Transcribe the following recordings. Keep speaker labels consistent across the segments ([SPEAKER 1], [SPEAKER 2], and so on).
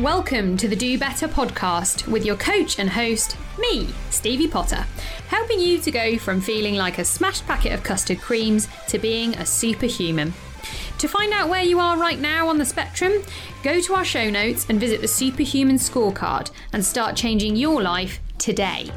[SPEAKER 1] Welcome to the Do Better podcast with your coach and host, me, Stevie Potter, helping you to go from feeling like a smashed packet of custard creams to being a superhuman. To find out where you are right now on the spectrum, go to our show notes and visit the Superhuman Scorecard and start changing your life today.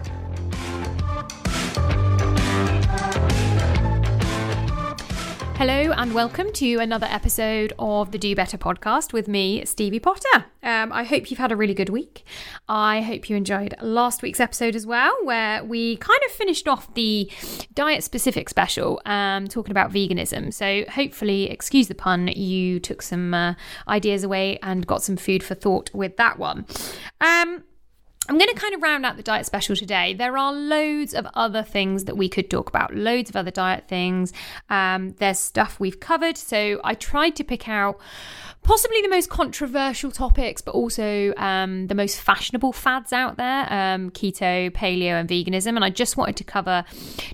[SPEAKER 1] Hello and welcome to another episode of the Do Better podcast with me, Stevie Potter. Um, I hope you've had a really good week. I hope you enjoyed last week's episode as well, where we kind of finished off the diet specific special, um, talking about veganism. So hopefully, excuse the pun, you took some uh, ideas away and got some food for thought with that one. Um, I'm going to kind of round out the diet special today. There are loads of other things that we could talk about, loads of other diet things. Um, there's stuff we've covered. So I tried to pick out possibly the most controversial topics, but also um, the most fashionable fads out there um, keto, paleo, and veganism. And I just wanted to cover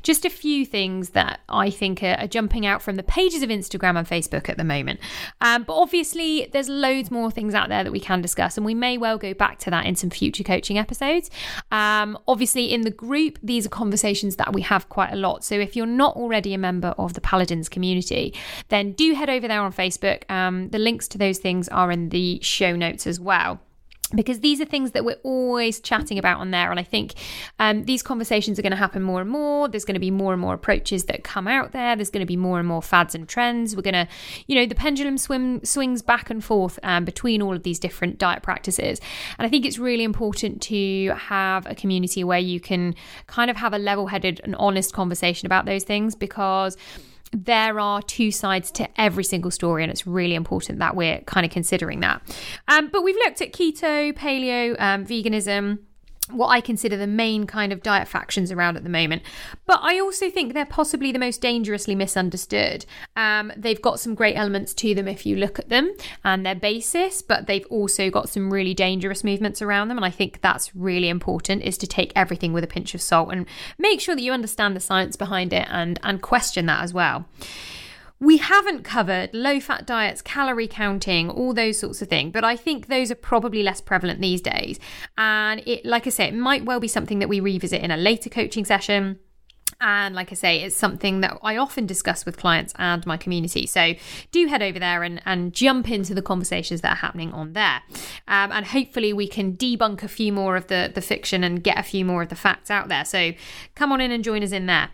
[SPEAKER 1] just a few things that I think are, are jumping out from the pages of Instagram and Facebook at the moment. Um, but obviously, there's loads more things out there that we can discuss, and we may well go back to that in some future coaching episodes. Um, obviously, in the group, these are conversations that we have quite a lot. So if you're not already a member of the Paladins community, then do head over there on Facebook. Um, the links to those things are in the show notes as well. Because these are things that we're always chatting about on there and i think um, these conversations are going to happen more and more. There's going to be more and more approaches that come out there. There's going to be more and more fads and trends. We're going to you know the pendulum swim swings back and forth um, between all of these different diet practices. And i think it's really important to have a community where you can kind of have a level-headed and honest conversation about those things because there are two sides to every single story, and it's really important that we're kind of considering that. Um, but we've looked at keto, paleo, um, veganism what I consider the main kind of diet factions around at the moment. But I also think they're possibly the most dangerously misunderstood. Um, they've got some great elements to them if you look at them and their basis, but they've also got some really dangerous movements around them. And I think that's really important is to take everything with a pinch of salt and make sure that you understand the science behind it and, and question that as well. We haven't covered low fat diets, calorie counting, all those sorts of things, but I think those are probably less prevalent these days. And it, like I say, it might well be something that we revisit in a later coaching session. And like I say, it's something that I often discuss with clients and my community. So do head over there and, and jump into the conversations that are happening on there. Um, and hopefully we can debunk a few more of the, the fiction and get a few more of the facts out there. So come on in and join us in there.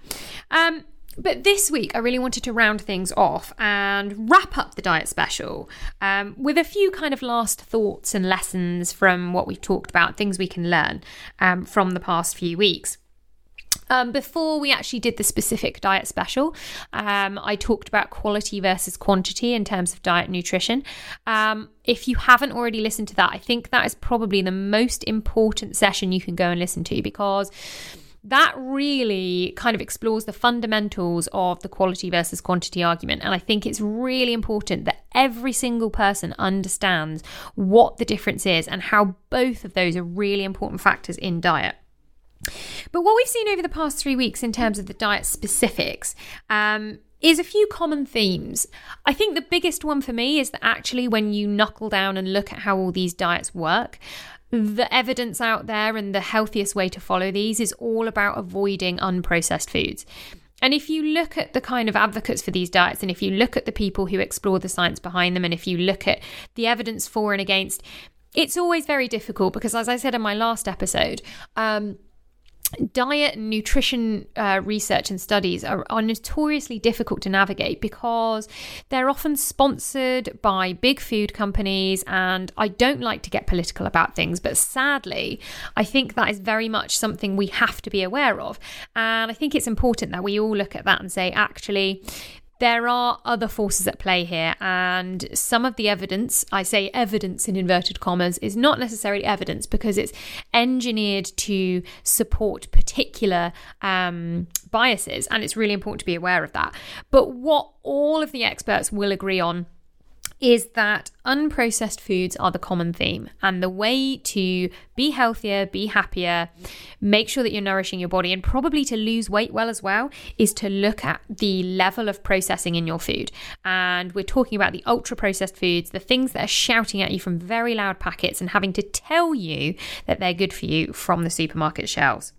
[SPEAKER 1] Um, but this week, I really wanted to round things off and wrap up the diet special um, with a few kind of last thoughts and lessons from what we've talked about, things we can learn um, from the past few weeks. Um, before we actually did the specific diet special, um, I talked about quality versus quantity in terms of diet nutrition. Um, if you haven't already listened to that, I think that is probably the most important session you can go and listen to because that really kind of explores the fundamentals of the quality versus quantity argument. And I think it's really important that every single person understands what the difference is and how both of those are really important factors in diet. But what we've seen over the past three weeks in terms of the diet specifics um, is a few common themes. I think the biggest one for me is that actually, when you knuckle down and look at how all these diets work, the evidence out there and the healthiest way to follow these is all about avoiding unprocessed foods. And if you look at the kind of advocates for these diets, and if you look at the people who explore the science behind them, and if you look at the evidence for and against, it's always very difficult because, as I said in my last episode, um, diet and nutrition uh, research and studies are, are, notoriously difficult to navigate because they're often sponsored by big food companies and i don't like to get political about things but sadly i think that is very much something we have to be aware of. And i think it's important that we all look at that and say actually there are other forces at play here, and some of the evidence, I say evidence in inverted commas, is not necessarily evidence because it's engineered to support particular um, biases, and it's really important to be aware of that. But what all of the experts will agree on is that unprocessed foods are the common theme. And the way to be healthier, be happier, make sure that you're nourishing your body, and probably to lose weight well as well, is to look at the level of processing in your food. And we're talking about the ultra processed foods, the things that are shouting at you from very loud packets and having to tell you that they're good for you from the supermarket shelves.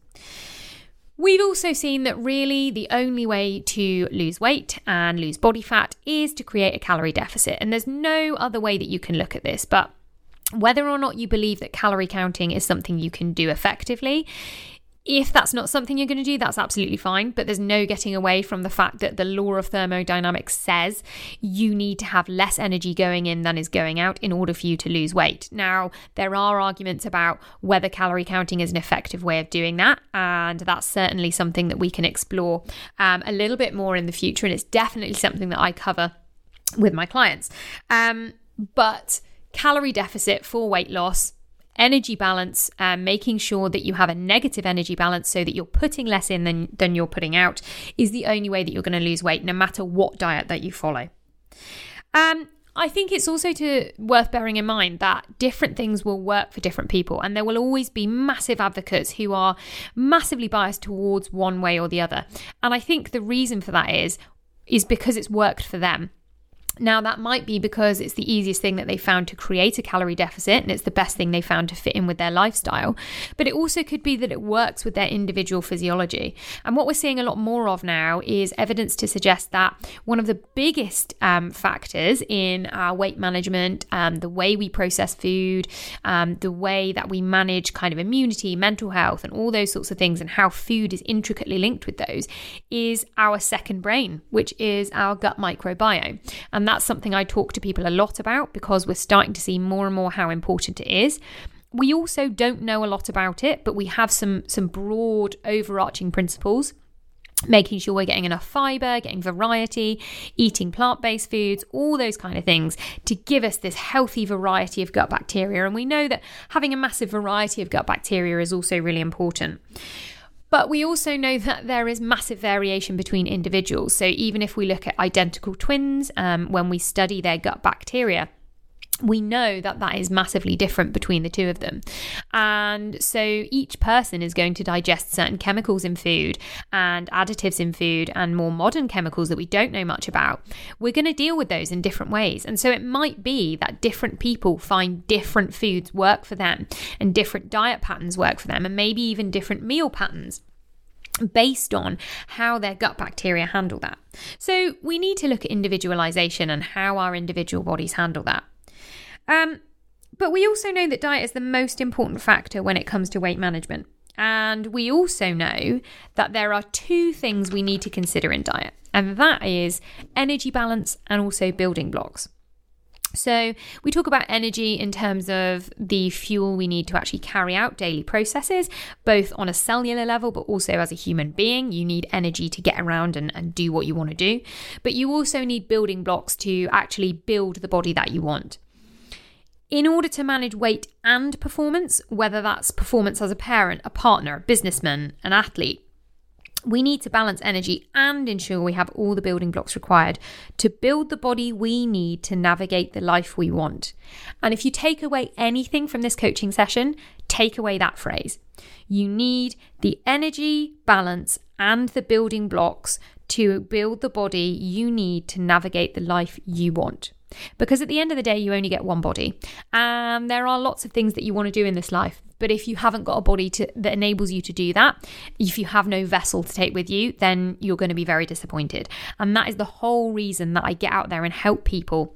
[SPEAKER 1] We've also seen that really the only way to lose weight and lose body fat is to create a calorie deficit. And there's no other way that you can look at this. But whether or not you believe that calorie counting is something you can do effectively if that's not something you're going to do, that's absolutely fine. But there's no getting away from the fact that the law of thermodynamics says you need to have less energy going in than is going out in order for you to lose weight. Now, there are arguments about whether calorie counting is an effective way of doing that. And that's certainly something that we can explore um, a little bit more in the future. And it's definitely something that I cover with my clients. Um, but calorie deficit for weight loss energy balance, um, making sure that you have a negative energy balance so that you're putting less in than, than you're putting out, is the only way that you're going to lose weight, no matter what diet that you follow. Um, I think it's also to worth bearing in mind that different things will work for different people, and there will always be massive advocates who are massively biased towards one way or the other. And I think the reason for that is is because it's worked for them. Now, that might be because it's the easiest thing that they found to create a calorie deficit and it's the best thing they found to fit in with their lifestyle. But it also could be that it works with their individual physiology. And what we're seeing a lot more of now is evidence to suggest that one of the biggest um, factors in our weight management, um, the way we process food, um, the way that we manage kind of immunity, mental health, and all those sorts of things, and how food is intricately linked with those, is our second brain, which is our gut microbiome. And and that's something I talk to people a lot about because we're starting to see more and more how important it is. We also don't know a lot about it, but we have some some broad overarching principles making sure we're getting enough fiber, getting variety, eating plant based foods, all those kind of things to give us this healthy variety of gut bacteria. And we know that having a massive variety of gut bacteria is also really important. But we also know that there is massive variation between individuals. So even if we look at identical twins, um, when we study their gut bacteria, we know that that is massively different between the two of them. And so each person is going to digest certain chemicals in food and additives in food and more modern chemicals that we don't know much about. We're going to deal with those in different ways. And so it might be that different people find different foods work for them and different diet patterns work for them and maybe even different meal patterns based on how their gut bacteria handle that. So we need to look at individualization and how our individual bodies handle that. Um, but we also know that diet is the most important factor when it comes to weight management. And we also know that there are two things we need to consider in diet, and that is energy balance and also building blocks. So, we talk about energy in terms of the fuel we need to actually carry out daily processes, both on a cellular level, but also as a human being. You need energy to get around and, and do what you want to do. But you also need building blocks to actually build the body that you want. In order to manage weight and performance, whether that's performance as a parent, a partner, a businessman, an athlete, we need to balance energy and ensure we have all the building blocks required to build the body we need to navigate the life we want. And if you take away anything from this coaching session, take away that phrase. You need the energy, balance, and the building blocks to build the body you need to navigate the life you want. Because at the end of the day, you only get one body. And there are lots of things that you want to do in this life. But if you haven't got a body to, that enables you to do that, if you have no vessel to take with you, then you're going to be very disappointed. And that is the whole reason that I get out there and help people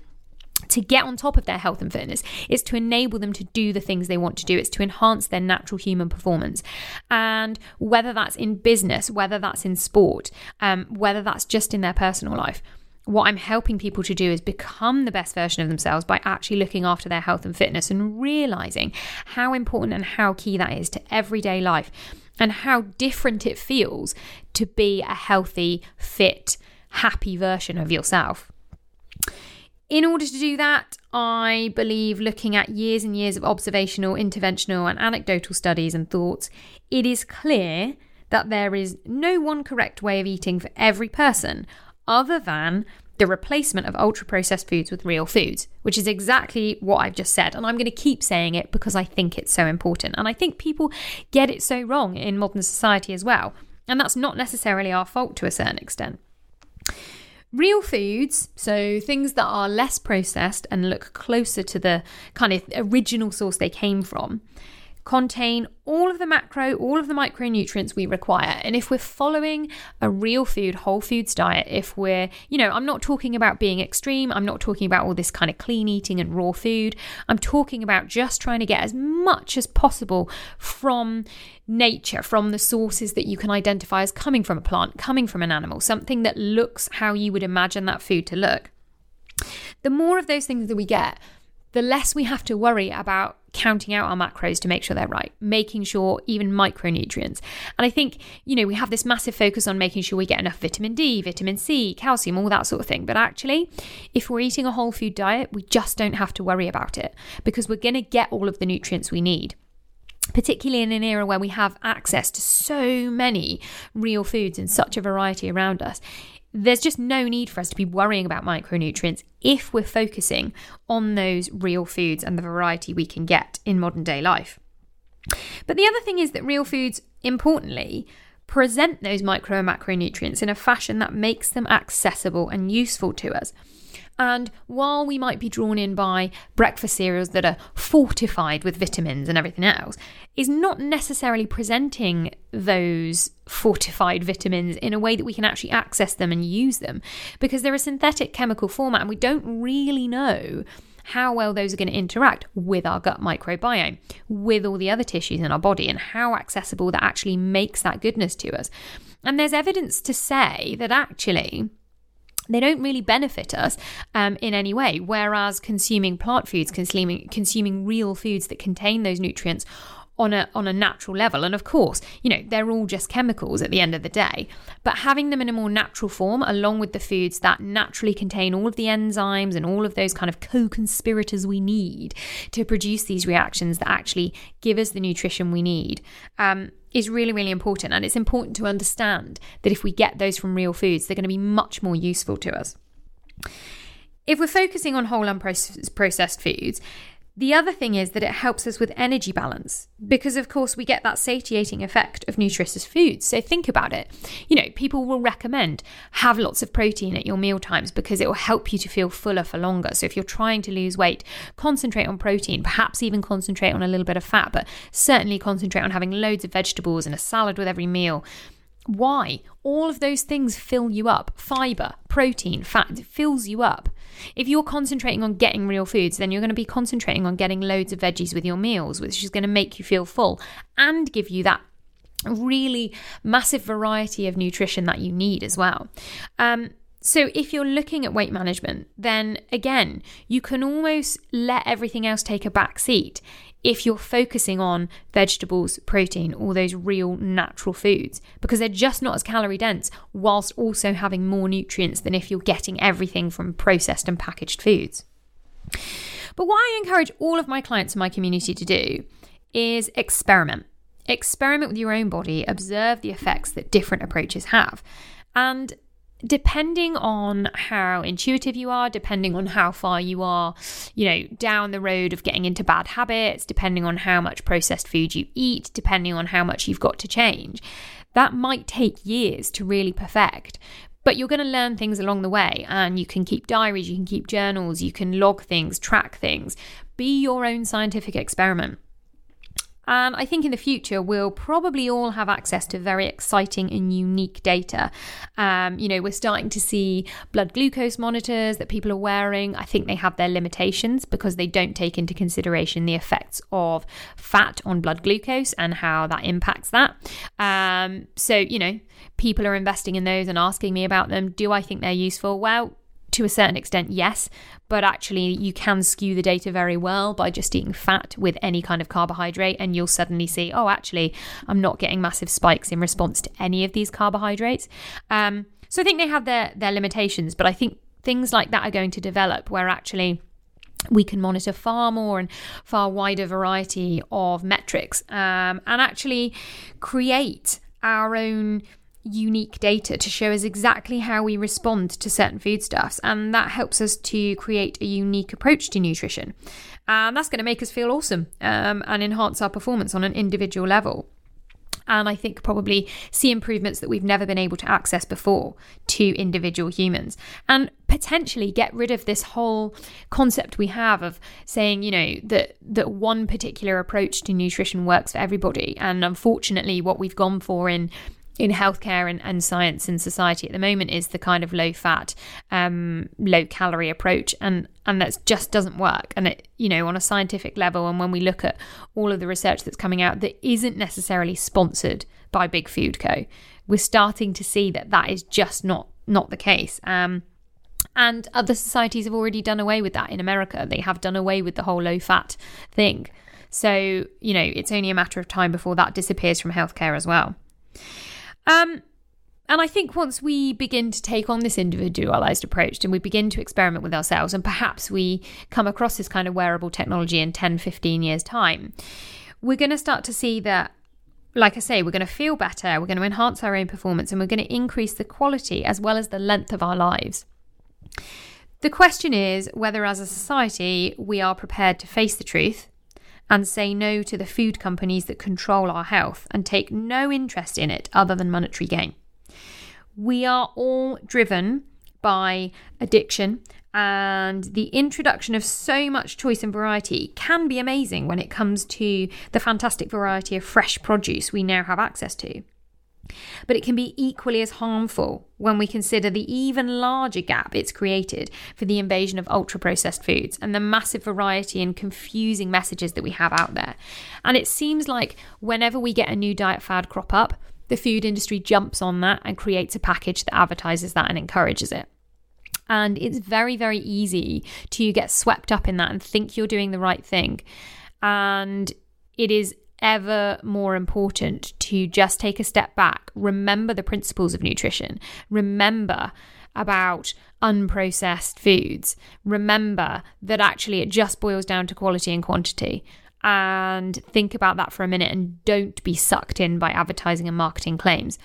[SPEAKER 1] to get on top of their health and fitness. It's to enable them to do the things they want to do. It's to enhance their natural human performance. And whether that's in business, whether that's in sport, um, whether that's just in their personal life, what I'm helping people to do is become the best version of themselves by actually looking after their health and fitness and realizing how important and how key that is to everyday life and how different it feels to be a healthy, fit, happy version of yourself. In order to do that, I believe looking at years and years of observational, interventional, and anecdotal studies and thoughts, it is clear that there is no one correct way of eating for every person other than the replacement of ultra processed foods with real foods, which is exactly what I've just said. And I'm going to keep saying it because I think it's so important. And I think people get it so wrong in modern society as well. And that's not necessarily our fault to a certain extent. Real foods, so things that are less processed and look closer to the kind of original source they came from, contain all of the macro, all of the micronutrients we require. And if we're following a real food, whole foods diet, if we're, you know, I'm not talking about being extreme, I'm not talking about all this kind of clean eating and raw food. I'm talking about just trying to get as much as possible from nature, from the sources that you can identify as coming from a plant, coming from an animal, something that looks how you would imagine that food to look. The more of those things that we get, the less we have to worry about counting out our macros to make sure they're right, making sure even micronutrients. And I think, you know, we have this massive focus on making sure we get enough vitamin D, vitamin C, calcium, all that sort of thing. But actually, if we're eating a whole food diet, we just don't have to worry about it because we're going to get all of the nutrients we need particularly in an era where we have access to so many real foods and such a variety around us there's just no need for us to be worrying about micronutrients if we're focusing on those real foods and the variety we can get in modern day life. But the other thing is that real foods, importantly, present those micro and macronutrients in a fashion that makes them accessible and useful to us. And while we might be drawn in by breakfast cereals that are fortified with vitamins and everything else, is not necessarily presenting those fortified vitamins in a way that we can actually access them and use them because they're a synthetic chemical format and we don't really know how well those are going to interact with our gut microbiome, with all the other tissues in our body, and how accessible that actually makes that goodness to us. And there's evidence to say that actually they don't really benefit us um, in any way. Whereas consuming plant foods, consuming consuming real foods that contain those nutrients on a on a natural level and of course you know they're all just chemicals at the end of the day but having them in a more natural form along with the foods that naturally contain all of the enzymes and all of those kind of co-conspirators we need to produce these reactions that actually give us the nutrition we need um, is really, really important. And it's important to understand that if we get those from real foods, they're going to be much more useful to us. If we're focusing on whole unprocessed foods, the other thing is that it helps us with energy balance because, of course, we get that satiating effect of nutritious foods. So think about it. You know, people will recommend have lots of protein at your meal times because it will help you to feel fuller for longer. So if you're trying to lose weight, concentrate on protein, perhaps even concentrate on a little bit of fat, but certainly concentrate on having loads of vegetables and a salad with every meal. Why? All of those things fill you up. Fiber, protein, fat, fills you up. If you're concentrating on getting real foods, then you're going to be concentrating on getting loads of veggies with your meals, which is going to make you feel full and give you that really massive variety of nutrition that you need as well. Um, so, if you're looking at weight management, then again, you can almost let everything else take a back seat if you're focusing on vegetables, protein, all those real natural foods, because they're just not as calorie dense, whilst also having more nutrients than if you're getting everything from processed and packaged foods. But what I encourage all of my clients in my community to do is experiment. Experiment with your own body, observe the effects that different approaches have. And depending on how intuitive you are, depending on how far you are, you know, down the road of getting into bad habits, depending on how much processed food you eat, depending on how much you've got to change, that might take years to really perfect. But you're going to learn things along the way, and you can keep diaries, you can keep journals, you can log things, track things. Be your own scientific experiment. And I think in the future, we'll probably all have access to very exciting and unique data. Um, you know, we're starting to see blood glucose monitors that people are wearing. I think they have their limitations because they don't take into consideration the effects of fat on blood glucose and how that impacts that. Um, so, you know, people are investing in those and asking me about them. Do I think they're useful? Well, to a certain extent, yes, but actually, you can skew the data very well by just eating fat with any kind of carbohydrate, and you'll suddenly see, oh, actually, I'm not getting massive spikes in response to any of these carbohydrates. Um, so I think they have their their limitations, but I think things like that are going to develop where actually we can monitor far more and far wider variety of metrics um, and actually create our own unique data to show us exactly how we respond to certain foodstuffs, and that helps us to create a unique approach to nutrition. And that's going to make us feel awesome um, and enhance our performance on an individual level. And I think probably see improvements that we've never been able to access before to individual humans. And potentially get rid of this whole concept we have of saying you know that that one particular approach to nutrition works for everybody. And unfortunately what we've gone for in in healthcare and, and science and society at the moment is the kind of low fat, um, low calorie approach, and and that just doesn't work. And it, you know, on a scientific level, and when we look at all of the research that's coming out that isn't necessarily sponsored by Big Food Co, we're starting to see that that is just not not the case. Um, and other societies have already done away with that. In America, they have done away with the whole low fat thing. So, you know, it's only a matter of time before that disappears from healthcare as well. Um, and I think once we begin to take on this individualized approach and we begin to experiment with ourselves, and perhaps we come across this kind of wearable technology in 10, 15 years' time, we're going to start to see that, like I say, we're going to feel better, we're going to enhance our own performance, and we're going to increase the quality as well as the length of our lives. The question is whether, as a society, we are prepared to face the truth and say no to the food companies that control our health and take no interest in it other than monetary gain. We are all driven by addiction, and the introduction of so much choice and variety can be amazing when it comes to the fantastic variety of fresh produce we now have access to. But it can be equally as harmful when we consider the even larger gap it's created for the invasion of ultra processed foods and the massive variety and confusing messages that we have out there. And it seems like whenever we get a new diet fad crop up, the food industry jumps on that and creates a package that advertises that and encourages it. And it's very, very easy to get swept up in that and think you're doing the right thing. And it is ever more important to just take a step back, remember the principles of nutrition, remember about unprocessed foods, remember that actually it just boils down to quality and quantity. And think about that for a minute and don't be sucked in by advertising and marketing claims.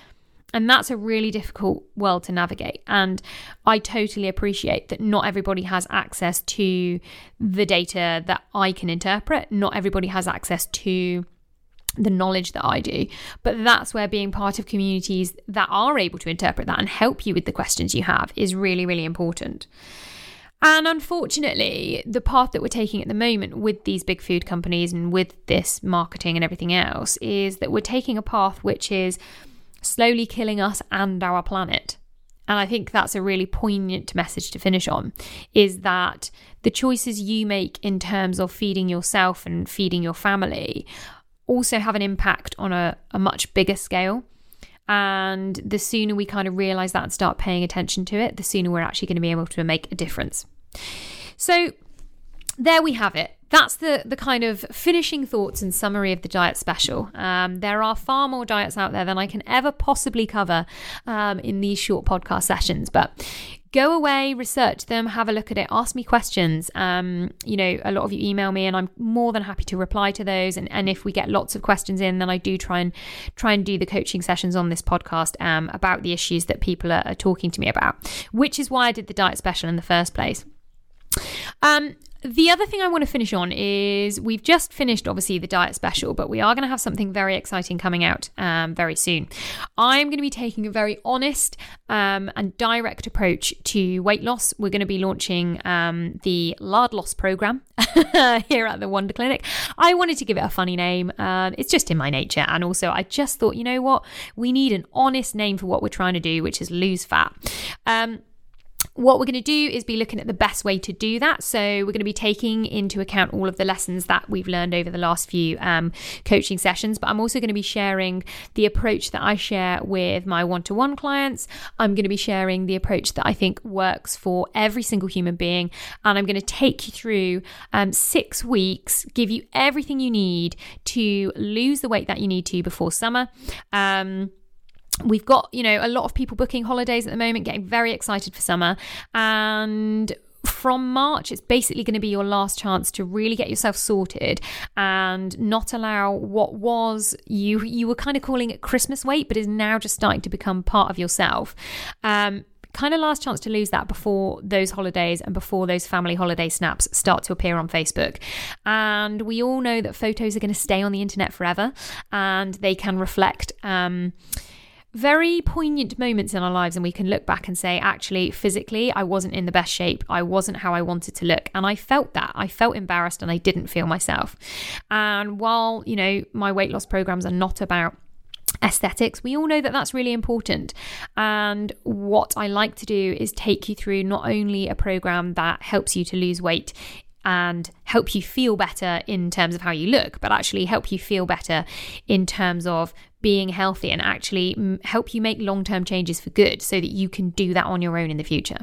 [SPEAKER 1] And that's a really difficult world to navigate. And I totally appreciate that not everybody has access to the data that I can interpret. Not everybody has access to the knowledge that I do. But that's where being part of communities that are able to interpret that and help you with the questions you have is really, really important. And unfortunately, the path that we're taking at the moment with these big food companies and with this marketing and everything else is that we're taking a path which is slowly killing us and our planet. And I think that's a really poignant message to finish on is that the choices you make in terms of feeding yourself and feeding your family also have an impact on a, a much bigger scale. And the sooner we kind of realize that and start paying attention to it, the sooner we're actually going to be able to make a difference. So, there we have it. That's the the kind of finishing thoughts and summary of the diet special. Um, there are far more diets out there than I can ever possibly cover um, in these short podcast sessions, but go away, research them, have a look at it, ask me questions. Um, you know, a lot of you email me, and I'm more than happy to reply to those. And, and if we get lots of questions in, then I do try and try and do the coaching sessions on this podcast um, about the issues that people are, are talking to me about, which is why I did the diet special in the first place. Um, the other thing I want to finish on is we've just finished, obviously, the diet special, but we are going to have something very exciting coming out um, very soon. I'm going to be taking a very honest um, and direct approach to weight loss. We're going to be launching um, the Lard Loss program here at the Wonder Clinic. I wanted to give it a funny name. Um, it's just in my nature. And also, I just thought, you know what? We need an honest name for what we're trying to do, which is lose fat. What we're going to do is be looking at the best way to do that. So, we're going to be taking into account all of the lessons that we've learned over the last few um, coaching sessions, but I'm also going to be sharing the approach that I share with my one to one clients. I'm going to be sharing the approach that I think works for every single human being. And I'm going to take you through um, six weeks, give you everything you need to lose the weight that you need to before summer. Um, We've got, you know, a lot of people booking holidays at the moment, getting very excited for summer. And from March, it's basically going to be your last chance to really get yourself sorted and not allow what was you you were kind of calling it Christmas weight, but is now just starting to become part of yourself. Um, kind of last chance to lose that before those holidays and before those family holiday snaps start to appear on Facebook. And we all know that photos are going to stay on the internet forever and they can reflect. Um, very poignant moments in our lives, and we can look back and say, actually, physically, I wasn't in the best shape. I wasn't how I wanted to look. And I felt that. I felt embarrassed and I didn't feel myself. And while, you know, my weight loss programs are not about aesthetics, we all know that that's really important. And what I like to do is take you through not only a program that helps you to lose weight and help you feel better in terms of how you look, but actually help you feel better in terms of being healthy and actually help you make long term changes for good so that you can do that on your own in the future.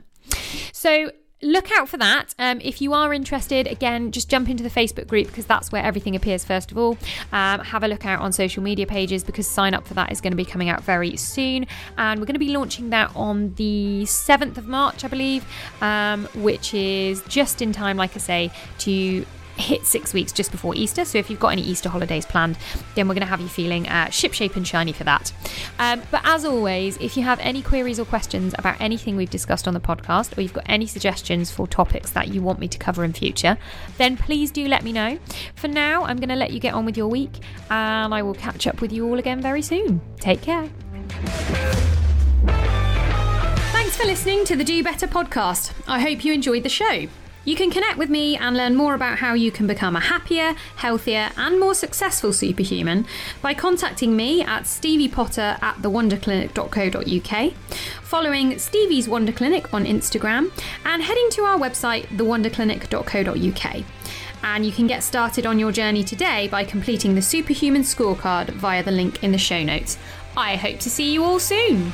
[SPEAKER 1] So, look out for that. Um, if you are interested, again, just jump into the Facebook group because that's where everything appears first of all. Um, have a look out on social media pages because sign up for that is going to be coming out very soon. And we're going to be launching that on the 7th of March, I believe, um, which is just in time, like I say, to hit six weeks just before Easter. So if you've got any Easter holidays planned, then we're going to have you feeling uh, shipshape and shiny for that. Um, but as always, if you have any queries or questions about anything we've discussed on the podcast, or you've got any suggestions for topics that you want me to cover in future, then please do let me know. For now, I'm going to let you get on with your week, and I will catch up with you all again very soon. Take care. Thanks for listening to the Do Better podcast. I hope you enjoyed the show. You can connect with me and learn more about how you can become a happier, healthier, and more successful superhuman by contacting me at steviepotter at thewonderclinic.co.uk, following Stevie's Wonder Clinic on Instagram, and heading to our website, thewonderclinic.co.uk. And you can get started on your journey today by completing the Superhuman Scorecard via the link in the show notes. I hope to see you all soon.